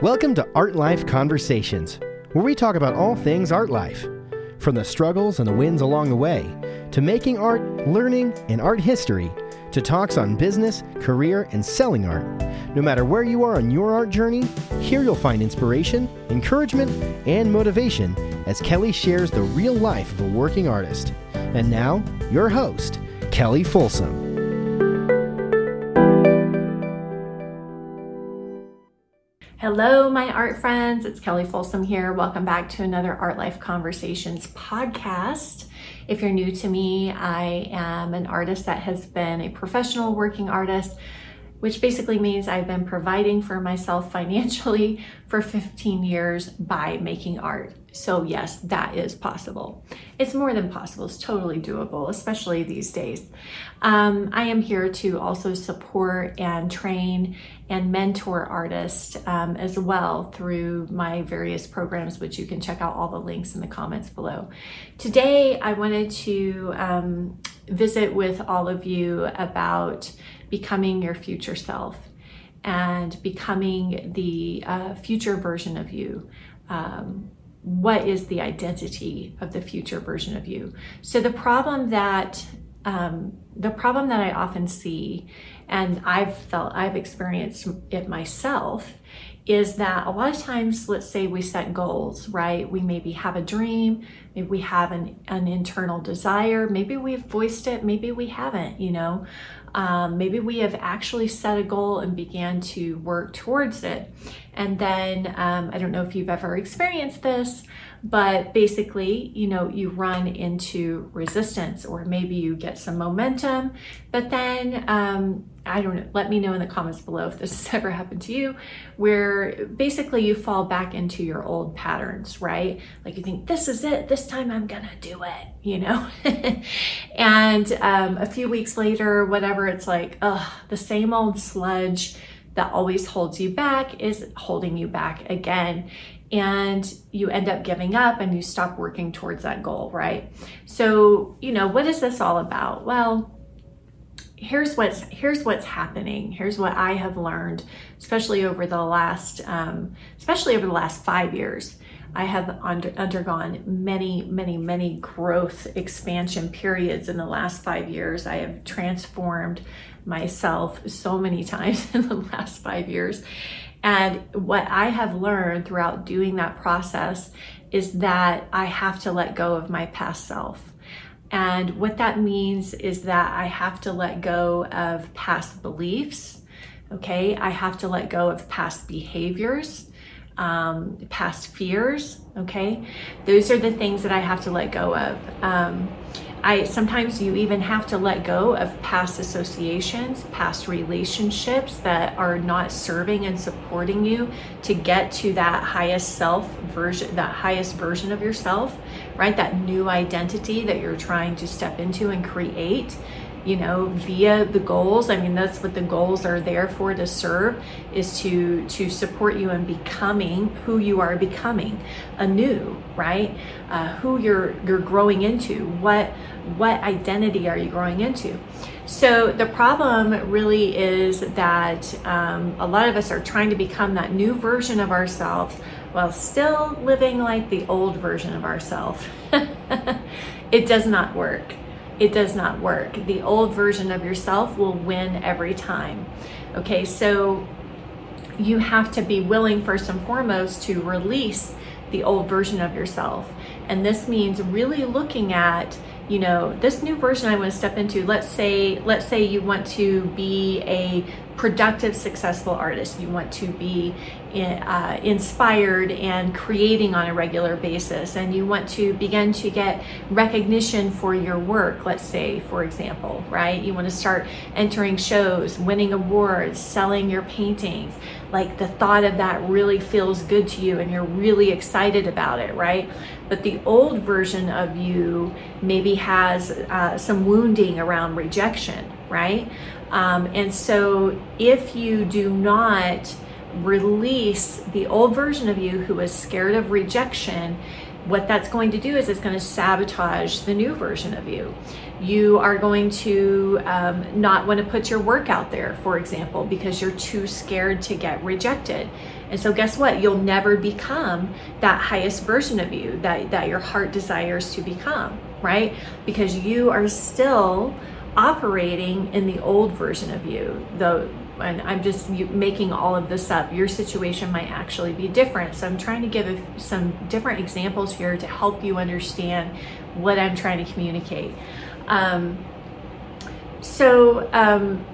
Welcome to Art Life Conversations, where we talk about all things art life. From the struggles and the wins along the way, to making art, learning, and art history, to talks on business, career, and selling art. No matter where you are on your art journey, here you'll find inspiration, encouragement, and motivation as Kelli shares the real life of a working artist. And now, your host, Kelli Folsom. Hello, my art friends. It's Kelli Folsom here. Welcome back to another Art Life Conversations podcast. If you're new to me, I am an artist that has been a professional working artist, which basically means I've been providing for myself financially for 15 years by making art. So, yes, that is possible. It's more than possible, it's totally doable, especially these days. Um, I am here to also support and train and mentor artists um, as well through my various programs, which you can check out all the links in the comments below. Today, I wanted to um, visit with all of you about becoming your future self and becoming the uh, future version of you. Um, what is the identity of the future version of you? So the problem that um, the problem that I often see, and I've felt I've experienced it myself, is that a lot of times, let's say we set goals, right? We maybe have a dream, maybe we have an, an internal desire, maybe we've voiced it, maybe we haven't, you know. Um, maybe we have actually set a goal and began to work towards it. And then um, I don't know if you've ever experienced this, but basically, you know, you run into resistance or maybe you get some momentum, but then um, I don't know, let me know in the comments below if this has ever happened to you, where basically you fall back into your old patterns, right? Like you think, this is it, this time I'm gonna do it, you know? and um, a few weeks later, whatever, it's like, ugh, the same old sludge that always holds you back is holding you back again and you end up giving up and you stop working towards that goal, right? So, you know, what is this all about? Well, here's what's here's what's happening. Here's what I have learned, especially over the last, um, especially over the last five years. I have under, undergone many, many, many growth expansion periods in the last five years. I have transformed myself so many times in the last five years. And what I have learned throughout doing that process is that I have to let go of my past self. And what that means is that I have to let go of past beliefs. Okay. I have to let go of past behaviors, um, past fears. Okay. Those are the things that I have to let go of. Um, I sometimes you even have to let go of past associations, past relationships that are not serving and supporting you to get to that highest self version, that highest version of yourself, right? That new identity that you're trying to step into and create you know via the goals. I mean that's what the goals are there for to serve is to to support you in becoming who you are becoming anew right? Uh, who you're you're growing into. What what identity are you growing into? So the problem really is that um, a lot of us are trying to become that new version of ourselves while still living like the old version of ourselves it does not work it does not work. The old version of yourself will win every time. Okay, so you have to be willing, first and foremost, to release the old version of yourself. And this means really looking at, you know, this new version I want to step into. Let's say, let's say you want to be a productive, successful artist. You want to be uh, inspired and creating on a regular basis, and you want to begin to get recognition for your work, let's say, for example, right? You want to start entering shows, winning awards, selling your paintings. Like the thought of that really feels good to you, and you're really excited about it, right? But the old version of you maybe has uh, some wounding around rejection, right? Um, and so if you do not release the old version of you who is scared of rejection, what that's going to do is it's going to sabotage the new version of you. You are going to um, not want to put your work out there, for example, because you're too scared to get rejected. And so, guess what? You'll never become that highest version of you that, that your heart desires to become, right? Because you are still operating in the old version of you, the and I'm just making all of this up. Your situation might actually be different. So I'm trying to give some different examples here to help you understand what I'm trying to communicate. Um, so, um,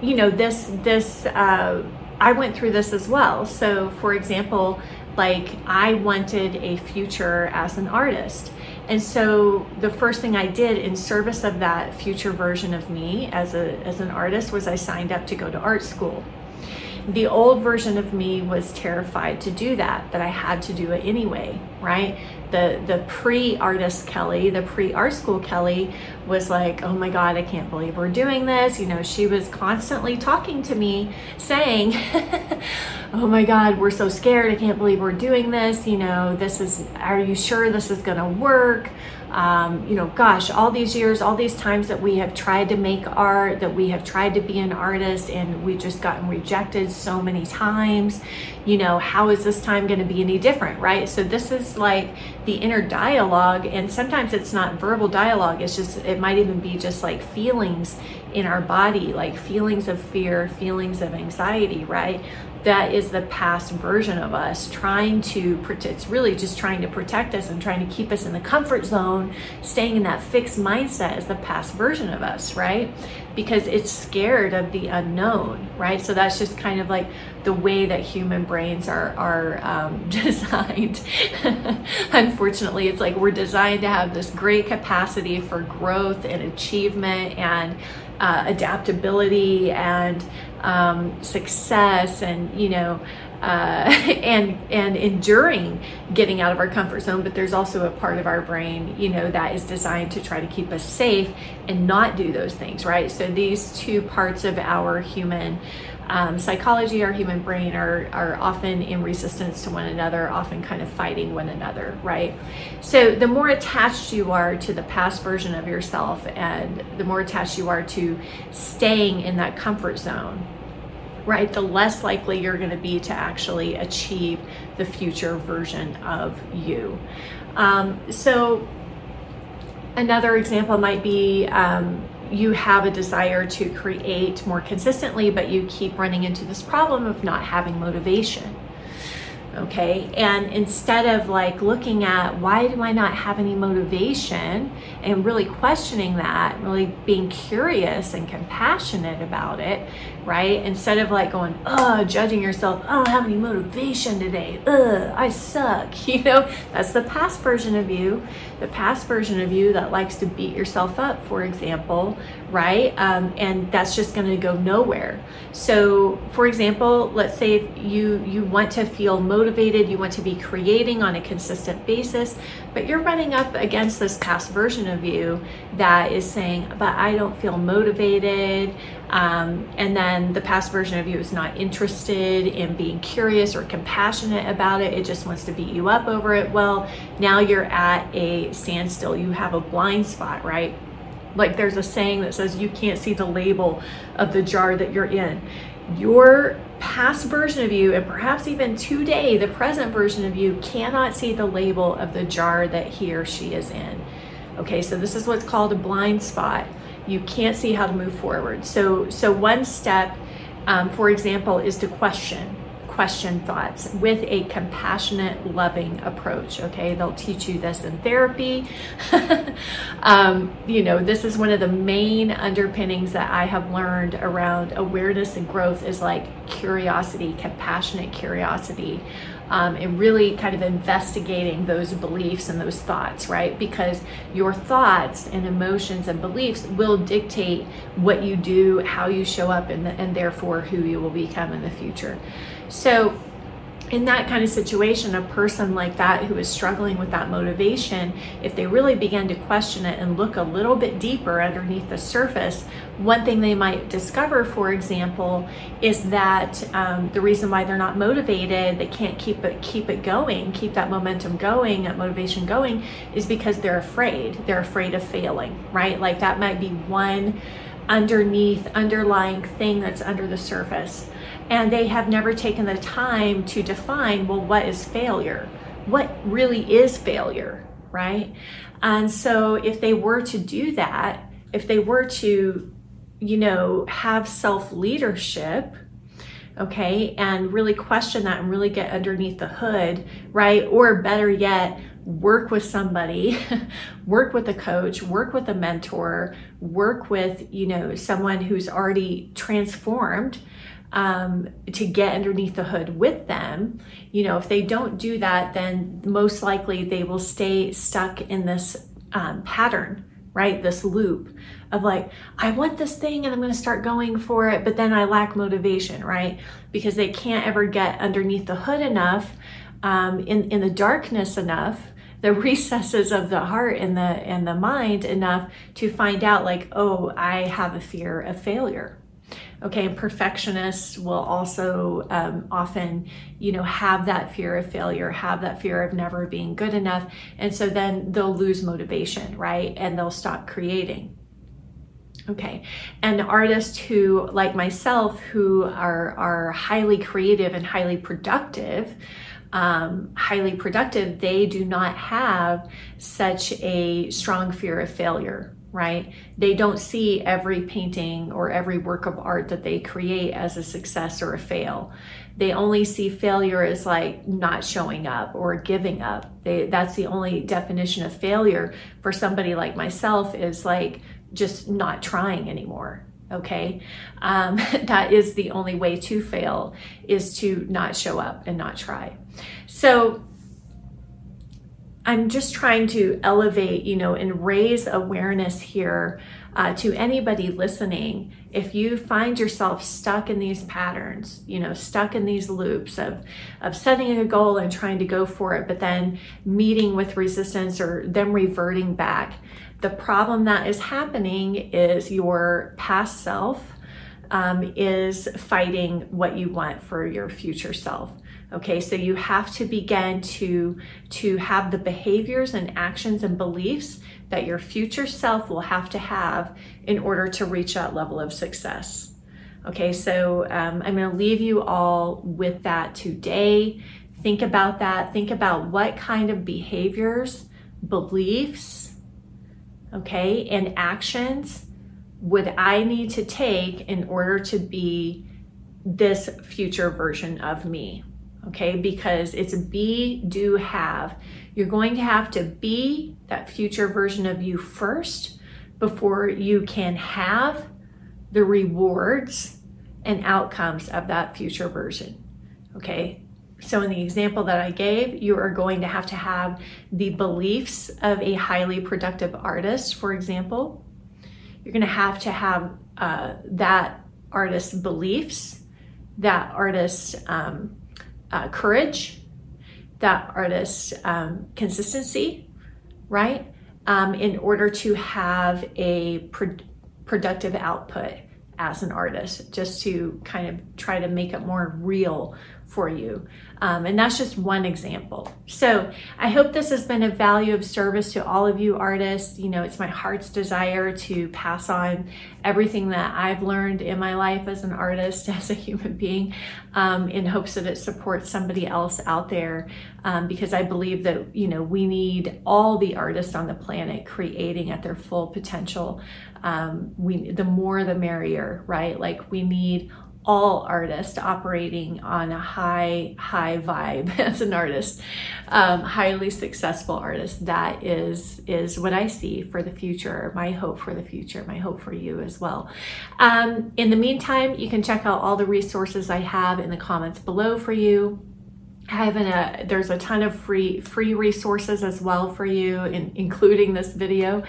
you know, this, this, uh, I went through this as well. So, for example, like I wanted a future as an artist. And so the first thing I did in service of that future version of me as a as an artist was I signed up to go to art school. The old version of me was terrified to do that, but I had to do it anyway, right? The the pre-artist Kelli, the pre-art school Kelli was like, "Oh my god, I can't believe we're doing this." You know, she was constantly talking to me saying, "Oh my god, we're so scared. I can't believe we're doing this. You know, this is are you sure this is going to work?" um, you know, gosh, all these years, all these times that we have tried to make art, that we have tried to be an artist, and we've just gotten rejected so many times. You know, how is this time going to be any different, right? So, this is like the inner dialogue, and sometimes it's not verbal dialogue, it's just, it might even be just like feelings in our body, like feelings of fear, feelings of anxiety, right? That is the past version of us trying to protect it's really just trying to protect us and trying to keep us in the comfort zone staying in that fixed mindset is the past version of us right? Because it's scared of the unknown right? So that's just kind of like the way that human brains are are um, designed. Unfortunately it's like we're designed to have this great capacity for growth and achievement and uh, adaptability and um, success and you know uh, and and enduring getting out of our comfort zone but there's also a part of our brain you know that is designed to try to keep us safe and not do those things right so these two parts of our human um, psychology, our human brain are, are often in resistance to one another, often kind of fighting one another, right? So the more attached you are to the past version of yourself and the more attached you are to staying in that comfort zone, right, the less likely you're going to be to actually achieve the future version of you. Um, so another example might be um, you have a desire to create more consistently, but you keep running into this problem of not having motivation. Okay, and instead of like looking at why do I not have any motivation and really questioning that, really being curious and compassionate about it, right? Instead of like going, oh, judging yourself, I don't have any motivation today, ugh, I suck. You know, that's the past version of you, the past version of you that likes to beat yourself up, for example, right? Um, and that's just going to go nowhere. So, for example, let's say if you you want to feel motivated, you want to be creating on a consistent basis, but you're running up against this past version of you that is saying, "But I don't feel motivated." Um, and then the past version of you is not interested in being curious or compassionate about it. It just wants to beat you up over it. Well, now you're at a standstill. You have a blind spot, right? Like there's a saying that says you can't see the label of the jar that you're in. Your past version of you, and perhaps even today, the present version of you, cannot see the label of the jar that he or she is in. Okay, so this is what's called a blind spot you can't see how to move forward. So, so one step, um, for example, is to question question thoughts with a compassionate, loving approach. Okay, they'll teach you this in therapy. um, you know, this is one of the main underpinnings that I have learned around awareness and growth is like curiosity, compassionate curiosity um, and really kind of investigating those beliefs and those thoughts, right? Because your thoughts and emotions and beliefs will dictate what you do, how you show up, and, the, and therefore who you will become in the future. So, in that kind of situation, a person like that who is struggling with that motivation, if they really begin to question it and look a little bit deeper underneath the surface, one thing they might discover, for example, is that um, the reason why they're not motivated, they can't keep it keep it going, keep that momentum going, that motivation going, is because they're afraid. They're afraid of failing, right? Like that might be one underneath underlying thing that's under the surface and they have never taken the time to define well what is failure? What really is failure right? And so if they were to do that if they were to you know have self leadership okay and really question that and really get underneath the hood right? Or better yet work with somebody work with a coach work with a mentor work with you know someone who's already transformed um, to get underneath the hood with them. You know, if they don't do that, then most likely they will stay stuck in this um, pattern, right? This loop of like, I want this thing and I'm going to start going for it, but then I lack motivation, right? Because they can't ever get underneath the hood enough, um, in in the darkness enough the recesses of the heart and the and the mind enough to find out like oh i have a fear of failure okay perfectionists will also um, often you know have that fear of failure have that fear of never being good enough. And so then they'll lose motivation right? And they'll stop creating. Okay. And artists who like myself who are are highly creative and highly productive um, highly productive they do not have such a strong fear of failure right? They don't see every painting or every work of art that they create as a success or a fail. They only see failure as like not showing up or giving up. They, that's the only definition of failure for somebody like myself is like just not trying anymore. Okay. Um, that is the only way to fail is to not show up and not try. So I'm just trying to elevate, you know, and raise awareness here uh, to anybody listening. If you find yourself stuck in these patterns, you know, stuck in these loops of of setting a goal and trying to go for it, but then meeting with resistance or them reverting back, the problem that is happening is your past self um, is fighting what you want for your future self okay so you have to begin to to have the behaviors and actions and beliefs that your future self will have to have in order to reach that level of success. Okay so um, i'm going to leave you all with that today. Think about that. Think about what kind of behaviors beliefs okay and actions would i need to take in order to be this future version of me okay? Because it's be, do, have. You're going to have to be that future version of you first before you can have the rewards and outcomes of that future version, okay? So, in the example that I gave, you are going to have to have the beliefs of a highly productive artist, for example. You're going to have to have uh, that artist's beliefs, that artist's um, uh, courage, that artist's um, consistency, right? Um, in order to have a pro- productive output as an artist, just to kind of try to make it more real for you. Um, and that's just one example. So I hope this has been a value of service to all of you artists. You know, it's my heart's desire to pass on everything that I've learned in my life as an artist, as a human being, um, in hopes that it supports somebody else out there. Um, because I believe that, you know, we need all the artists on the planet creating at their full potential. Um, we, the more the merrier, right? Like we need all artists operating on a high high vibe as an artist um, highly successful artist that is is what i see for the future my hope for the future my hope for you as well um, in the meantime you can check out all the resources i have in the comments below for you I have a, there's a ton of free free resources as well for you, in, including this video.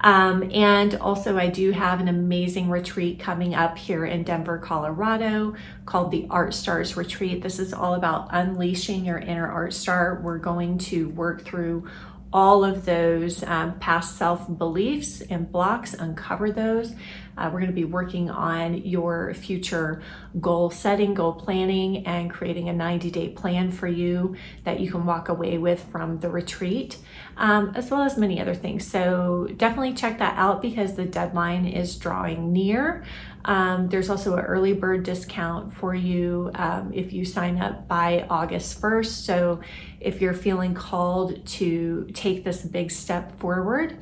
Um, and also, I do have an amazing retreat coming up here in Denver, Colorado called the Art Stars Retreat. This is all about unleashing your inner art star. We're going to work through all of those um, past self beliefs and blocks, uncover those. Uh, we're going to be working on your future goal setting, goal planning, and creating a 90 day plan for you that you can walk away with from the retreat, um, as well as many other things. So definitely check that out because the deadline is drawing near. Um, there's also an early bird discount for you um, if you sign up by August 1st. So if you're feeling called to take this big step forward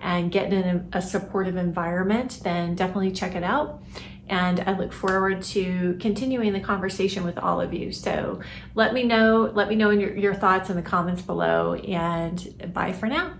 and get in a, a supportive environment, then definitely check it out. And I look forward to continuing the conversation with all of you. So let me know, let me know your, your thoughts in the comments below, and bye for now.